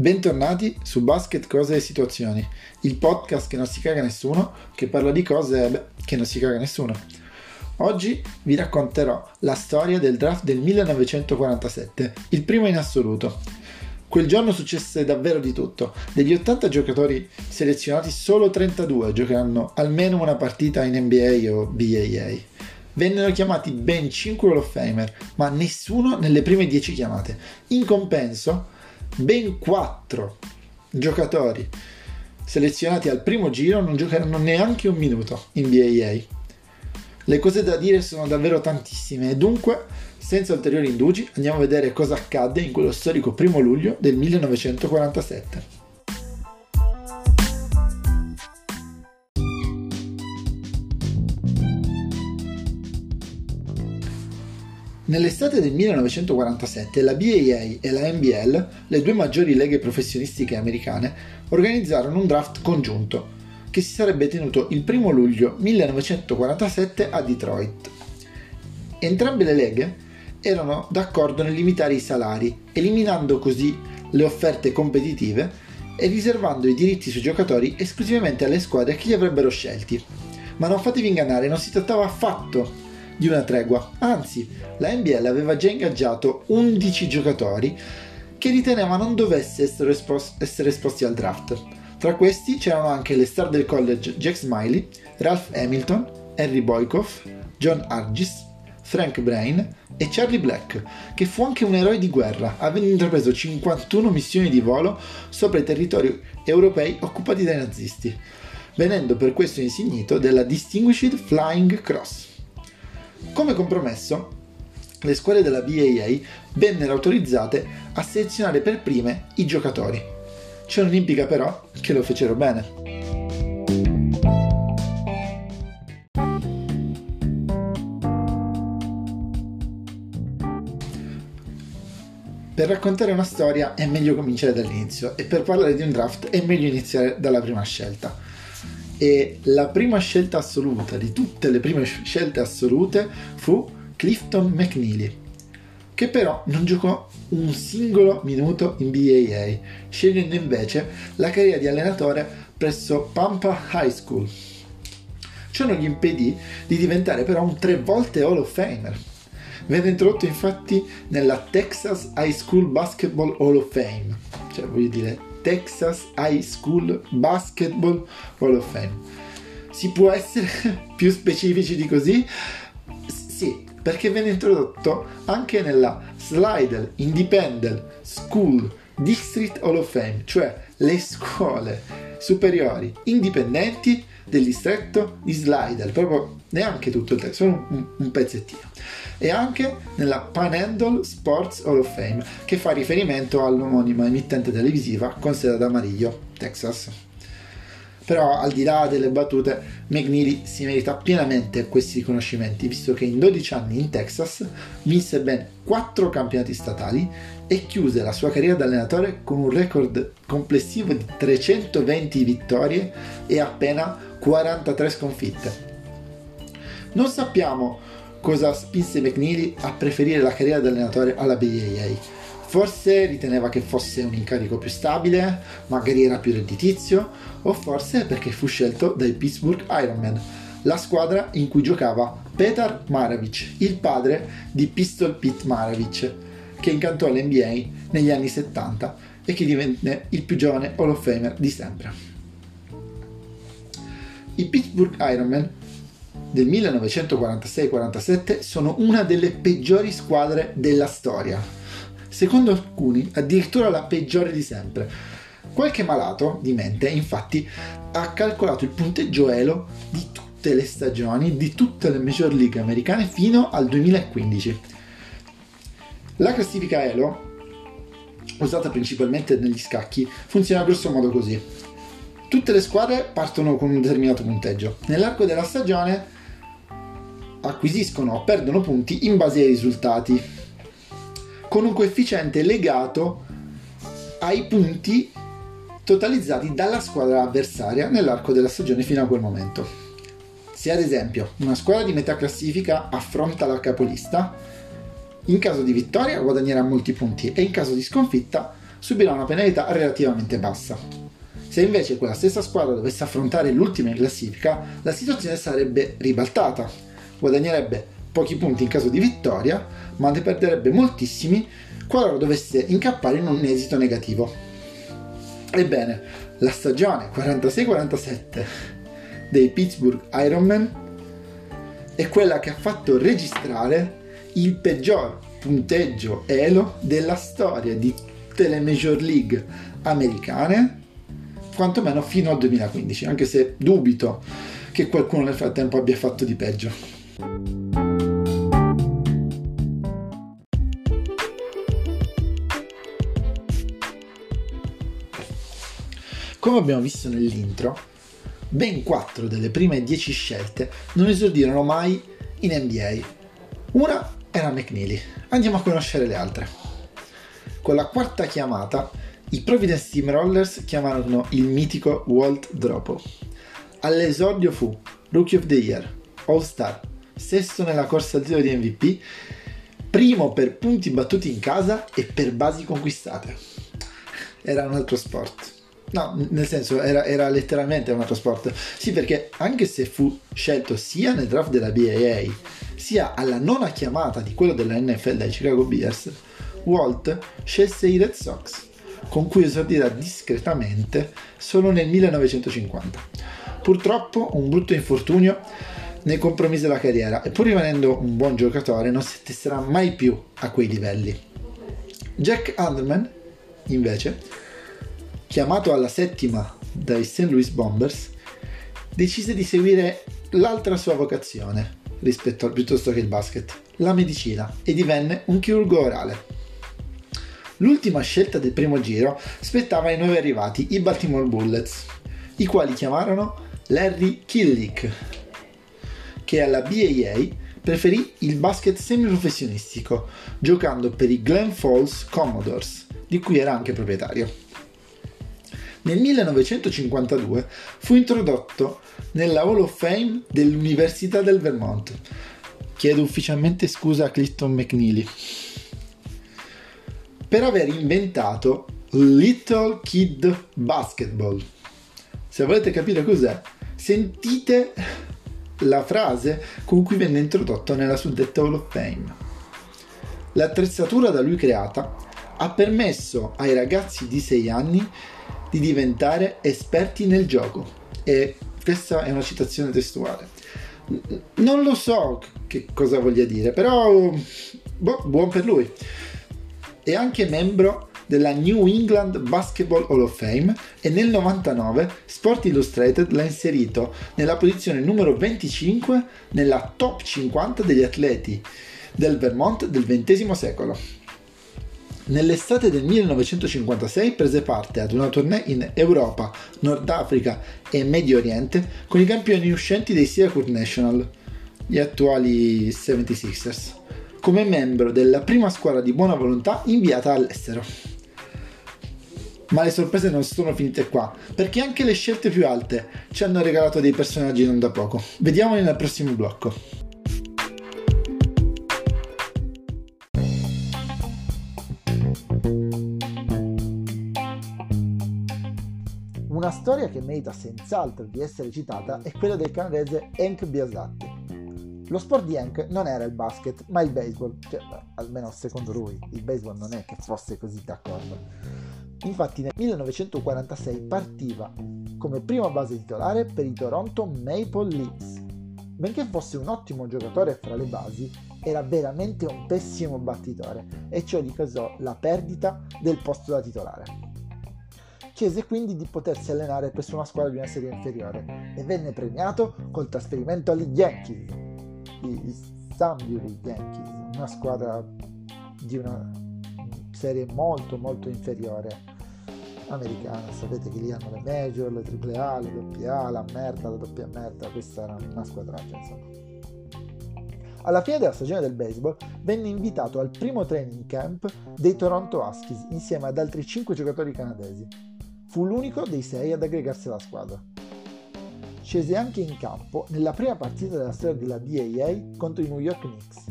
Bentornati su Basket, Cose e Situazioni, il podcast che non si caga nessuno, che parla di cose beh, che non si caga nessuno. Oggi vi racconterò la storia del draft del 1947, il primo in assoluto. Quel giorno successe davvero di tutto. Degli 80 giocatori selezionati, solo 32 giocheranno almeno una partita in NBA o BAA. Vennero chiamati ben 5 Hall of Famer, ma nessuno nelle prime 10 chiamate. In compenso, ben 4 giocatori selezionati al primo giro non giocheranno neanche un minuto in BAA. Le cose da dire sono davvero tantissime e dunque, senza ulteriori indugi, andiamo a vedere cosa accadde in quello storico primo luglio del 1947. Nell'estate del 1947 la BAA e la NBL, le due maggiori leghe professionistiche americane, organizzarono un draft congiunto che si sarebbe tenuto il 1 luglio 1947 a Detroit. Entrambe le leghe erano d'accordo nel limitare i salari, eliminando così le offerte competitive e riservando i diritti sui giocatori esclusivamente alle squadre che li avrebbero scelti. Ma non fatevi ingannare, non si trattava affatto di una tregua. Anzi, la NBL aveva già ingaggiato 11 giocatori che riteneva non dovesse essere, espos- essere esposti al draft. Tra questi c'erano anche le star del college Jack Smiley, Ralph Hamilton, Henry Boykoff, John Argis, Frank Brain e Charlie Black, che fu anche un eroe di guerra, avendo intrapreso 51 missioni di volo sopra i territori europei occupati dai nazisti, venendo per questo insignito della Distinguished Flying Cross. Come compromesso, le scuole della BAA vennero autorizzate a selezionare per prime i giocatori. Ciò non implica però che lo fecero bene. Per raccontare una storia è meglio cominciare dall'inizio e per parlare di un draft è meglio iniziare dalla prima scelta e la prima scelta assoluta di tutte le prime scelte assolute fu Clifton McNeely, che però non giocò un singolo minuto in BAA, scegliendo invece la carriera di allenatore presso Pampa High School. Ciò non gli impedì di diventare però un tre volte Hall of Famer. Venne introdotto infatti nella Texas High School Basketball Hall of Fame, cioè voglio dire Texas High School Basketball Hall of Fame. Si può essere più specifici di così? Sì, perché viene introdotto anche nella Slidell Independent School District Hall of Fame, cioè le scuole superiori indipendenti del distretto di Slidell, proprio neanche tutto il testo, solo un, un pezzettino. E anche nella Panhandle Sports Hall of Fame, che fa riferimento all'omonima emittente televisiva con sede ad Amarillo, Texas. Però al di là delle battute, McNeely si merita pienamente questi riconoscimenti, visto che in 12 anni in Texas vinse ben 4 campionati statali e chiuse la sua carriera da allenatore con un record complessivo di 320 vittorie e appena 43 sconfitte. Non sappiamo cosa spinse McNeely a preferire la carriera da allenatore alla BAA. Forse riteneva che fosse un incarico più stabile, magari era più redditizio, o forse perché fu scelto dai Pittsburgh Ironman, la squadra in cui giocava Petar Maravich, il padre di Pistol Pete Maravich, che incantò l'NBA negli anni 70 e che divenne il più giovane Hall of Famer di sempre. I Pittsburgh Ironman del 1946-47 sono una delle peggiori squadre della storia. Secondo alcuni, addirittura la peggiore di sempre. Qualche malato di mente, infatti, ha calcolato il punteggio elo di tutte le stagioni di tutte le Major League americane fino al 2015. La classifica elo, usata principalmente negli scacchi, funziona grosso modo così. Tutte le squadre partono con un determinato punteggio. Nell'arco della stagione acquisiscono o perdono punti in base ai risultati, con un coefficiente legato ai punti totalizzati dalla squadra avversaria nell'arco della stagione fino a quel momento. Se ad esempio una squadra di metà classifica affronta la capolista, in caso di vittoria guadagnerà molti punti e in caso di sconfitta subirà una penalità relativamente bassa. Se invece quella stessa squadra dovesse affrontare l'ultima in classifica, la situazione sarebbe ribaltata. Guadagnerebbe pochi punti in caso di vittoria, ma ne perderebbe moltissimi qualora dovesse incappare in un esito negativo. Ebbene, la stagione 46-47 dei Pittsburgh Ironman è quella che ha fatto registrare il peggior punteggio elo della storia di tutte le Major League americane, quantomeno fino al 2015, anche se dubito che qualcuno nel frattempo abbia fatto di peggio. Come abbiamo visto nell'intro, ben 4 delle prime 10 scelte non esordirono mai in NBA. Una era McNeely. Andiamo a conoscere le altre. Con la quarta chiamata, i Providence Steamrollers chiamarono il mitico Walt Dropo. All'esordio fu Rookie of the Year, All Star, sesto nella corsa titolo di MVP, primo per punti battuti in casa e per basi conquistate. Era un altro sport. No, nel senso era, era, letteralmente un altro sport. Sì, perché anche se fu scelto sia nel draft della BAA sia alla nona chiamata di quello della NFL dai Chicago Bears, Walt scelse i Red Sox, con cui esordirà discretamente solo nel 1950. Purtroppo un brutto infortunio ne compromise la carriera e pur rimanendo un buon giocatore non si tesserà mai più a quei livelli. Jack Underman, invece, chiamato alla settima dai St. Louis Bombers, decise di seguire l'altra sua vocazione rispetto al, piuttosto che il basket, la medicina, e divenne un chirurgo orale. L'ultima scelta del primo giro spettava ai nuovi arrivati, i Baltimore Bullets, i quali chiamarono Larry Killick, che alla BAA preferì il basket semiprofessionistico, giocando per i Glen Falls Commodores, di cui era anche proprietario. Nel 1952 fu introdotto nella Hall of Fame dell'Università del Vermont. Chiedo ufficialmente scusa a Clifton McNeely per aver inventato Little Kid Basketball. Se volete capire cos'è, sentite la frase con cui venne introdotto nella suddetta Hall of Fame. L'attrezzatura da lui creata ha permesso ai ragazzi di 6 anni di diventare esperti nel gioco. E questa è una citazione testuale. Non lo so che cosa voglia dire, però boh, buon per lui. È anche membro della New England Basketball Hall of Fame e nel 99 Sport Illustrated l'ha inserito nella posizione numero 25 nella top 50 degli atleti del Vermont del XX secolo. Nell'estate del 1956 prese parte ad una tournée in Europa, Nord Africa e Medio Oriente con i campioni uscenti dei Syracuse National, gli attuali 76ers, come membro della prima squadra di buona volontà inviata all'estero. Ma le sorprese non sono finite qua, perché anche le scelte più alte ci hanno regalato dei personaggi non da poco. Vediamoli nel prossimo blocco. Una storia che merita senz'altro di essere citata è quella del canadese Hank Biasatti. Lo sport di Hank non era il basket, ma il baseball, cioè, almeno secondo lui, il baseball non è che fosse così d'accordo. Infatti nel 1946 partiva come prima base titolare per i Toronto Maple Leafs. Benché fosse un ottimo giocatore fra le basi, era veramente un pessimo battitore e ciò gli causò la perdita del posto da titolare chiese quindi di potersi allenare presso una squadra di una serie inferiore e venne premiato col trasferimento agli Yankees, i Sunbury Yankees, una squadra di una serie molto molto inferiore americana, sapete che lì hanno le major, le triple A, le doppie A, la merda, la doppia merda, questa era una squadraccia insomma. Alla fine della stagione del baseball venne invitato al primo training camp dei Toronto Huskies insieme ad altri 5 giocatori canadesi Fu l'unico dei sei ad aggregarsi alla squadra. Scese anche in campo nella prima partita della storia della BAA contro i New York Knicks.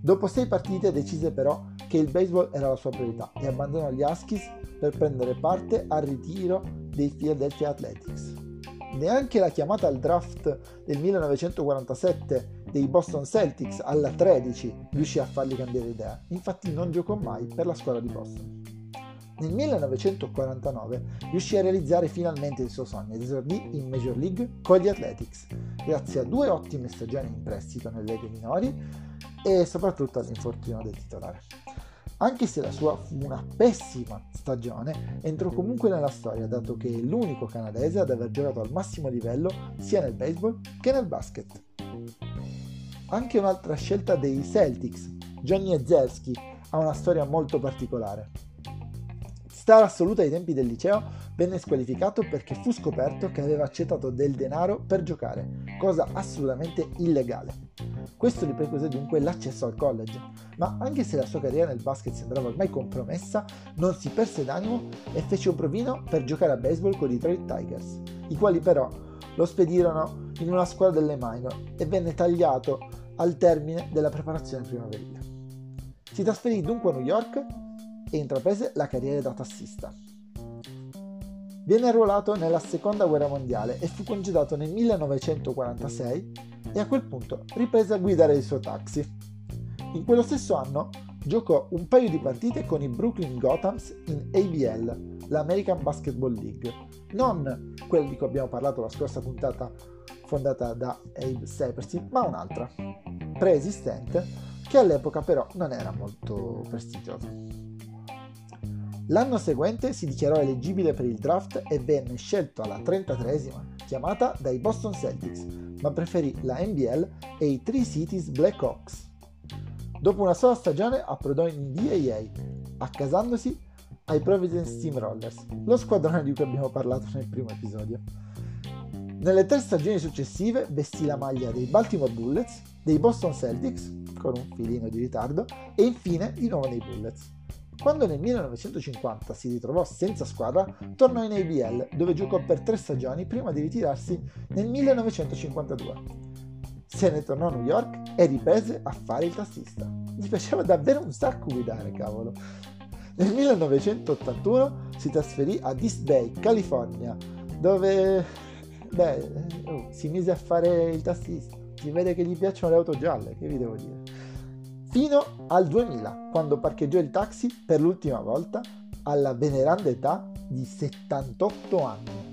Dopo sei partite decise però che il baseball era la sua priorità e abbandonò gli Huskies per prendere parte al ritiro dei Philadelphia Athletics. Neanche la chiamata al draft del 1947 dei Boston Celtics alla 13 riuscì a fargli cambiare idea, infatti non giocò mai per la squadra di Boston. Nel 1949 riuscì a realizzare finalmente il suo sogno ed esordì in Major League con gli Athletics, grazie a due ottime stagioni in prestito nelle leghe minori e soprattutto all'infortunio del titolare. Anche se la sua fu una pessima stagione, entrò comunque nella storia dato che è l'unico canadese ad aver giocato al massimo livello sia nel baseball che nel basket. Anche un'altra scelta dei Celtics, Johnny Ezelski, ha una storia molto particolare. Star assoluta ai tempi del liceo, venne squalificato perché fu scoperto che aveva accettato del denaro per giocare, cosa assolutamente illegale. Questo gli precluse dunque l'accesso al college, ma anche se la sua carriera nel basket sembrava ormai compromessa, non si perse d'animo e fece un provino per giocare a baseball con i Detroit Tigers, i quali però lo spedirono in una squadra delle minor e venne tagliato al termine della preparazione primaverile. Si trasferì dunque a New York e intraprese la carriera da tassista. Viene arruolato nella seconda guerra mondiale e fu congedato nel 1946 e a quel punto riprese a guidare il suo taxi. In quello stesso anno giocò un paio di partite con i Brooklyn Gothams in ABL, l'American Basketball League, non quella di cui abbiamo parlato la scorsa puntata fondata da Abe Saperstein, ma un'altra, preesistente, che all'epoca però non era molto prestigiosa. L'anno seguente si dichiarò eleggibile per il draft e venne scelto alla 33esima chiamata dai Boston Celtics, ma preferì la NBL e i Three Cities Blackhawks. Dopo una sola stagione approdò in DAA, accasandosi ai Providence Steamrollers, lo squadrone di cui abbiamo parlato nel primo episodio. Nelle tre stagioni successive vestì la maglia dei Baltimore Bullets, dei Boston Celtics, con un filino di ritardo, e infine di nuovo dei Bullets. Quando nel 1950 si ritrovò senza squadra, tornò in ABL, dove giocò per tre stagioni prima di ritirarsi nel 1952. Se ne tornò a New York e riprese a fare il tassista. Gli piaceva davvero un sacco guidare, cavolo. Nel 1981 si trasferì ad East Bay, California, dove beh, oh, si mise a fare il tassista. Si vede che gli piacciono le auto gialle, che vi devo dire fino al 2000, quando parcheggiò il taxi per l'ultima volta alla veneranda età di 78 anni.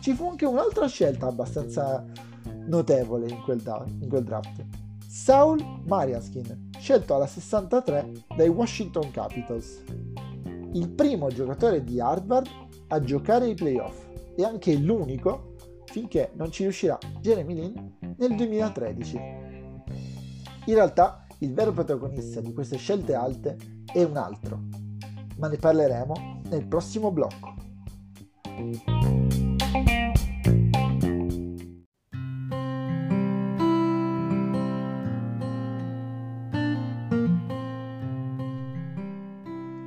Ci fu anche un'altra scelta abbastanza notevole in quel, da- in quel draft. Saul Mariaskin, scelto alla 63 dai Washington Capitals. Il primo giocatore di Harvard a giocare ai playoff e anche l'unico finché non ci riuscirà Jeremy Lin nel 2013. In realtà il vero protagonista di queste scelte alte è un altro, ma ne parleremo nel prossimo blocco.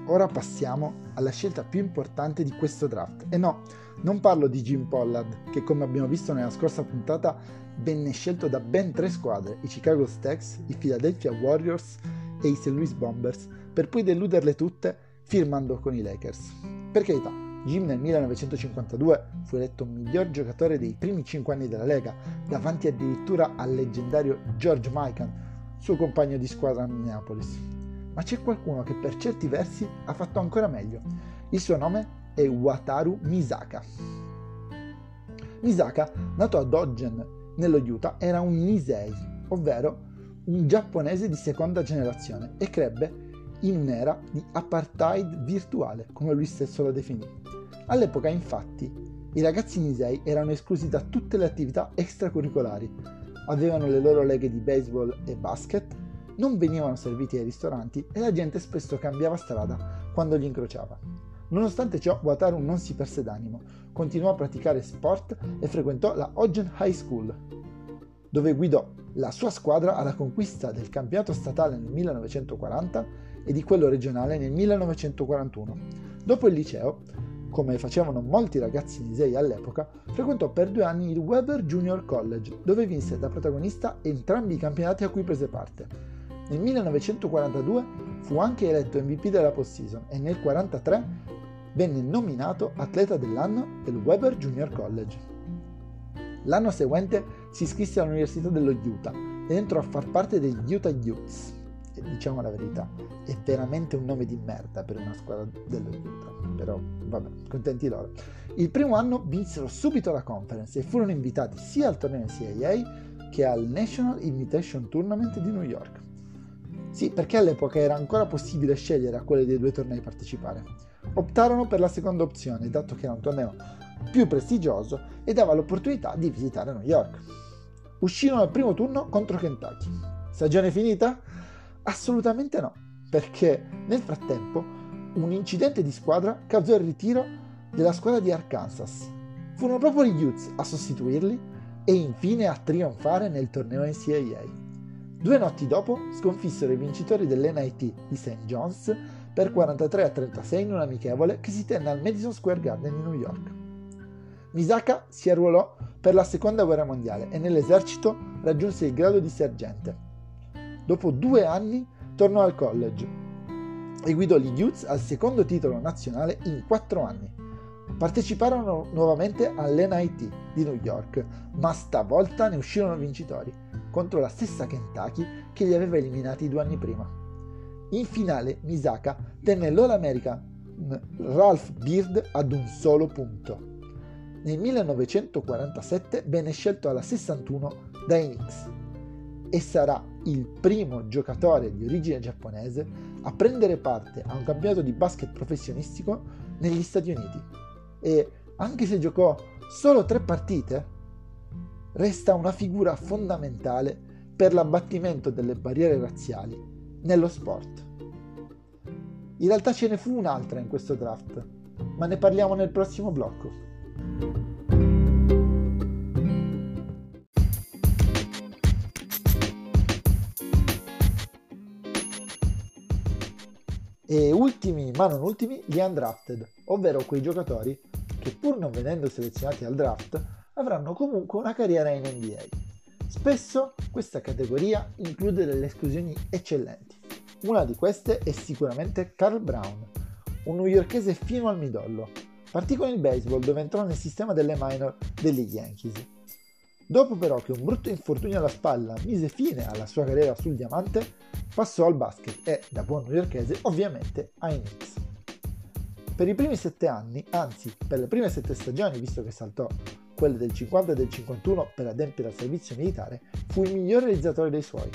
Ora passiamo alla scelta più importante di questo draft. E no, non parlo di Jim Pollard, che come abbiamo visto nella scorsa puntata venne scelto da ben tre squadre, i Chicago Stacks, i Philadelphia Warriors e i St. Louis Bombers, per poi deluderle tutte firmando con i Lakers. Per carità, Jim nel 1952 fu eletto miglior giocatore dei primi cinque anni della Lega, davanti addirittura al leggendario George Mikan, suo compagno di squadra a Minneapolis. Ma c'è qualcuno che per certi versi ha fatto ancora meglio. Il suo nome è Wataru Misaka. Misaka, nato ad Ogden, nello Utah, era un Nisei, ovvero un giapponese di seconda generazione, e crebbe in un'era di apartheid virtuale, come lui stesso lo definì. All'epoca, infatti, i ragazzi Nisei erano esclusi da tutte le attività extracurricolari, avevano le loro leghe di baseball e basket, non venivano serviti ai ristoranti e la gente spesso cambiava strada quando li incrociava. Nonostante ciò, Wataru non si perse d'animo, continuò a praticare sport e frequentò la Ogden High School, dove guidò la sua squadra alla conquista del campionato statale nel 1940 e di quello regionale nel 1941. Dopo il liceo, come facevano molti ragazzi Lisei all'epoca, frequentò per due anni il Weber Junior College, dove vinse da protagonista entrambi i campionati a cui prese parte. Nel 1942 fu anche eletto MVP della postseason e nel 1943 venne nominato atleta dell'anno del Weber Junior College. L'anno seguente si iscrisse all'Università dello Utah ed entrò a far parte degli Utah Utes. E diciamo la verità, è veramente un nome di merda per una squadra dello Utah, però vabbè, contenti loro. Il primo anno vinsero subito la conference e furono invitati sia al torneo NCAA che al National Invitation Tournament di New York. Sì, perché all'epoca era ancora possibile scegliere a quale dei due tornei partecipare. Optarono per la seconda opzione, dato che era un torneo più prestigioso e dava l'opportunità di visitare New York. Uscirono al primo turno contro Kentucky. Stagione finita? Assolutamente no, perché nel frattempo un incidente di squadra causò il ritiro della squadra di Arkansas. Furono proprio gli Utes a sostituirli e infine a trionfare nel torneo NCAA. Due notti dopo sconfissero i vincitori dell'NIT di St. John's per 43 a 36 in un amichevole che si tenne al Madison Square Garden di New York. Misaka si arruolò per la seconda guerra mondiale e nell'esercito raggiunse il grado di sergente. Dopo due anni tornò al college e guidò gli Utes al secondo titolo nazionale in quattro anni. Parteciparono nuovamente all'NIT di New York, ma stavolta ne uscirono vincitori contro la stessa Kentucky che li aveva eliminati due anni prima. In finale Misaka tenne l'All American Ralph Beard ad un solo punto. Nel 1947 venne scelto alla 61 dai Knicks e sarà il primo giocatore di origine giapponese a prendere parte a un campionato di basket professionistico negli Stati Uniti. E anche se giocò solo tre partite, resta una figura fondamentale per l'abbattimento delle barriere razziali nello sport. In realtà ce ne fu un'altra in questo draft, ma ne parliamo nel prossimo blocco. E ultimi, ma non ultimi, gli undrafted, ovvero quei giocatori che pur non venendo selezionati al draft avranno comunque una carriera in NBA. Spesso questa categoria include delle esclusioni eccellenti. Una di queste è sicuramente Carl Brown, un newyorkese fino al midollo. Partì con il baseball dove entrò nel sistema delle minor degli Yankees. Dopo però che un brutto infortunio alla spalla mise fine alla sua carriera sul diamante, passò al basket e, da buon newyorkese, ovviamente ai Knicks. Per i primi sette anni, anzi per le prime sette stagioni, visto che saltò quelle del 50 e del 51 per adempiere al servizio militare, fu il miglior realizzatore dei suoi.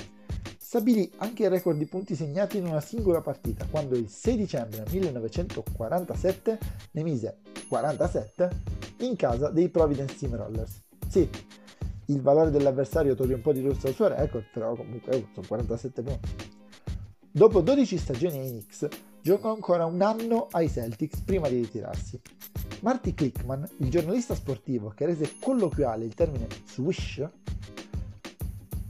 Stabilì anche il record di punti segnati in una singola partita, quando il 6 dicembre 1947 ne mise 47 in casa dei Providence Steamrollers. Sì, il valore dell'avversario toglie un po' di lusso al suo record, però comunque sono 47 punti. Dopo 12 stagioni ai Knicks, giocò ancora un anno ai Celtics prima di ritirarsi. Marty Clickman, il giornalista sportivo che rese colloquiale il termine swish,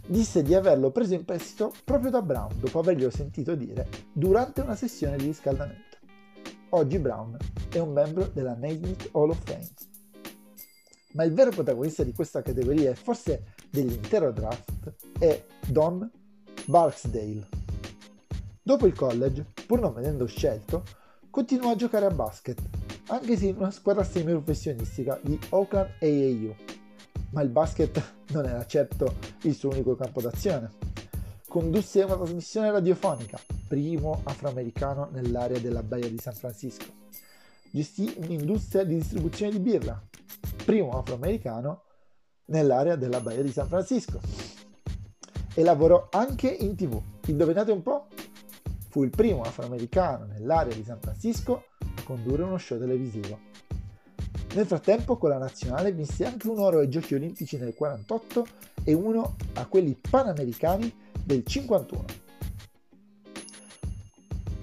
disse di averlo preso in prestito proprio da Brown dopo averglielo sentito dire durante una sessione di riscaldamento. Oggi Brown è un membro della Naismith Hall of Fame. Ma il vero protagonista di questa categoria e forse dell'intero draft è Don Barksdale. Dopo il college, pur non venendo scelto, continuò a giocare a basket anche se in una squadra semi-professionistica di Oakland AAU. Ma il basket non era certo il suo unico campo d'azione. Condusse una trasmissione radiofonica, primo afroamericano nell'area della Baia di San Francisco. Gestì un'industria di distribuzione di birra, primo afroamericano nell'area della Baia di San Francisco. E lavorò anche in tv. Indovinate un po'? Fu il primo afroamericano nell'area di San Francisco condurre uno show televisivo. Nel frattempo con la nazionale vinse anche un oro ai giochi olimpici nel 48 e uno a quelli panamericani del 51.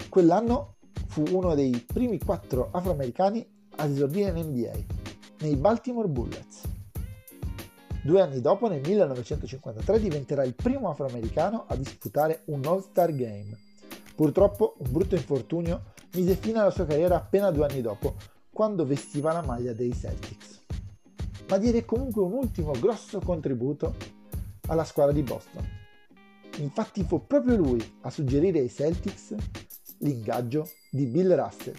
Quell'anno fu uno dei primi quattro afroamericani ad esordire in NBA, nei Baltimore Bullets. Due anni dopo, nel 1953, diventerà il primo afroamericano a disputare un All-Star Game. Purtroppo un brutto infortunio mise fine alla sua carriera appena due anni dopo, quando vestiva la maglia dei Celtics. Ma diede comunque un ultimo grosso contributo alla squadra di Boston. Infatti fu proprio lui a suggerire ai Celtics l'ingaggio di Bill Russell.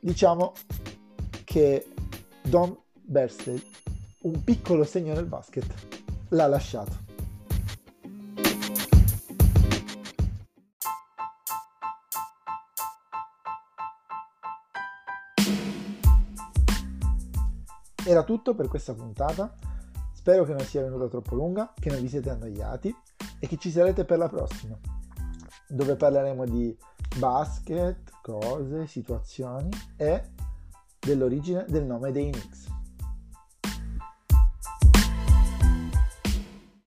Diciamo che Don Berstell un piccolo segno nel basket l'ha lasciato. Era tutto per questa puntata. Spero che non sia venuta troppo lunga, che non vi siete annoiati e che ci sarete per la prossima, dove parleremo di basket, cose, situazioni e dell'origine del nome dei Knicks.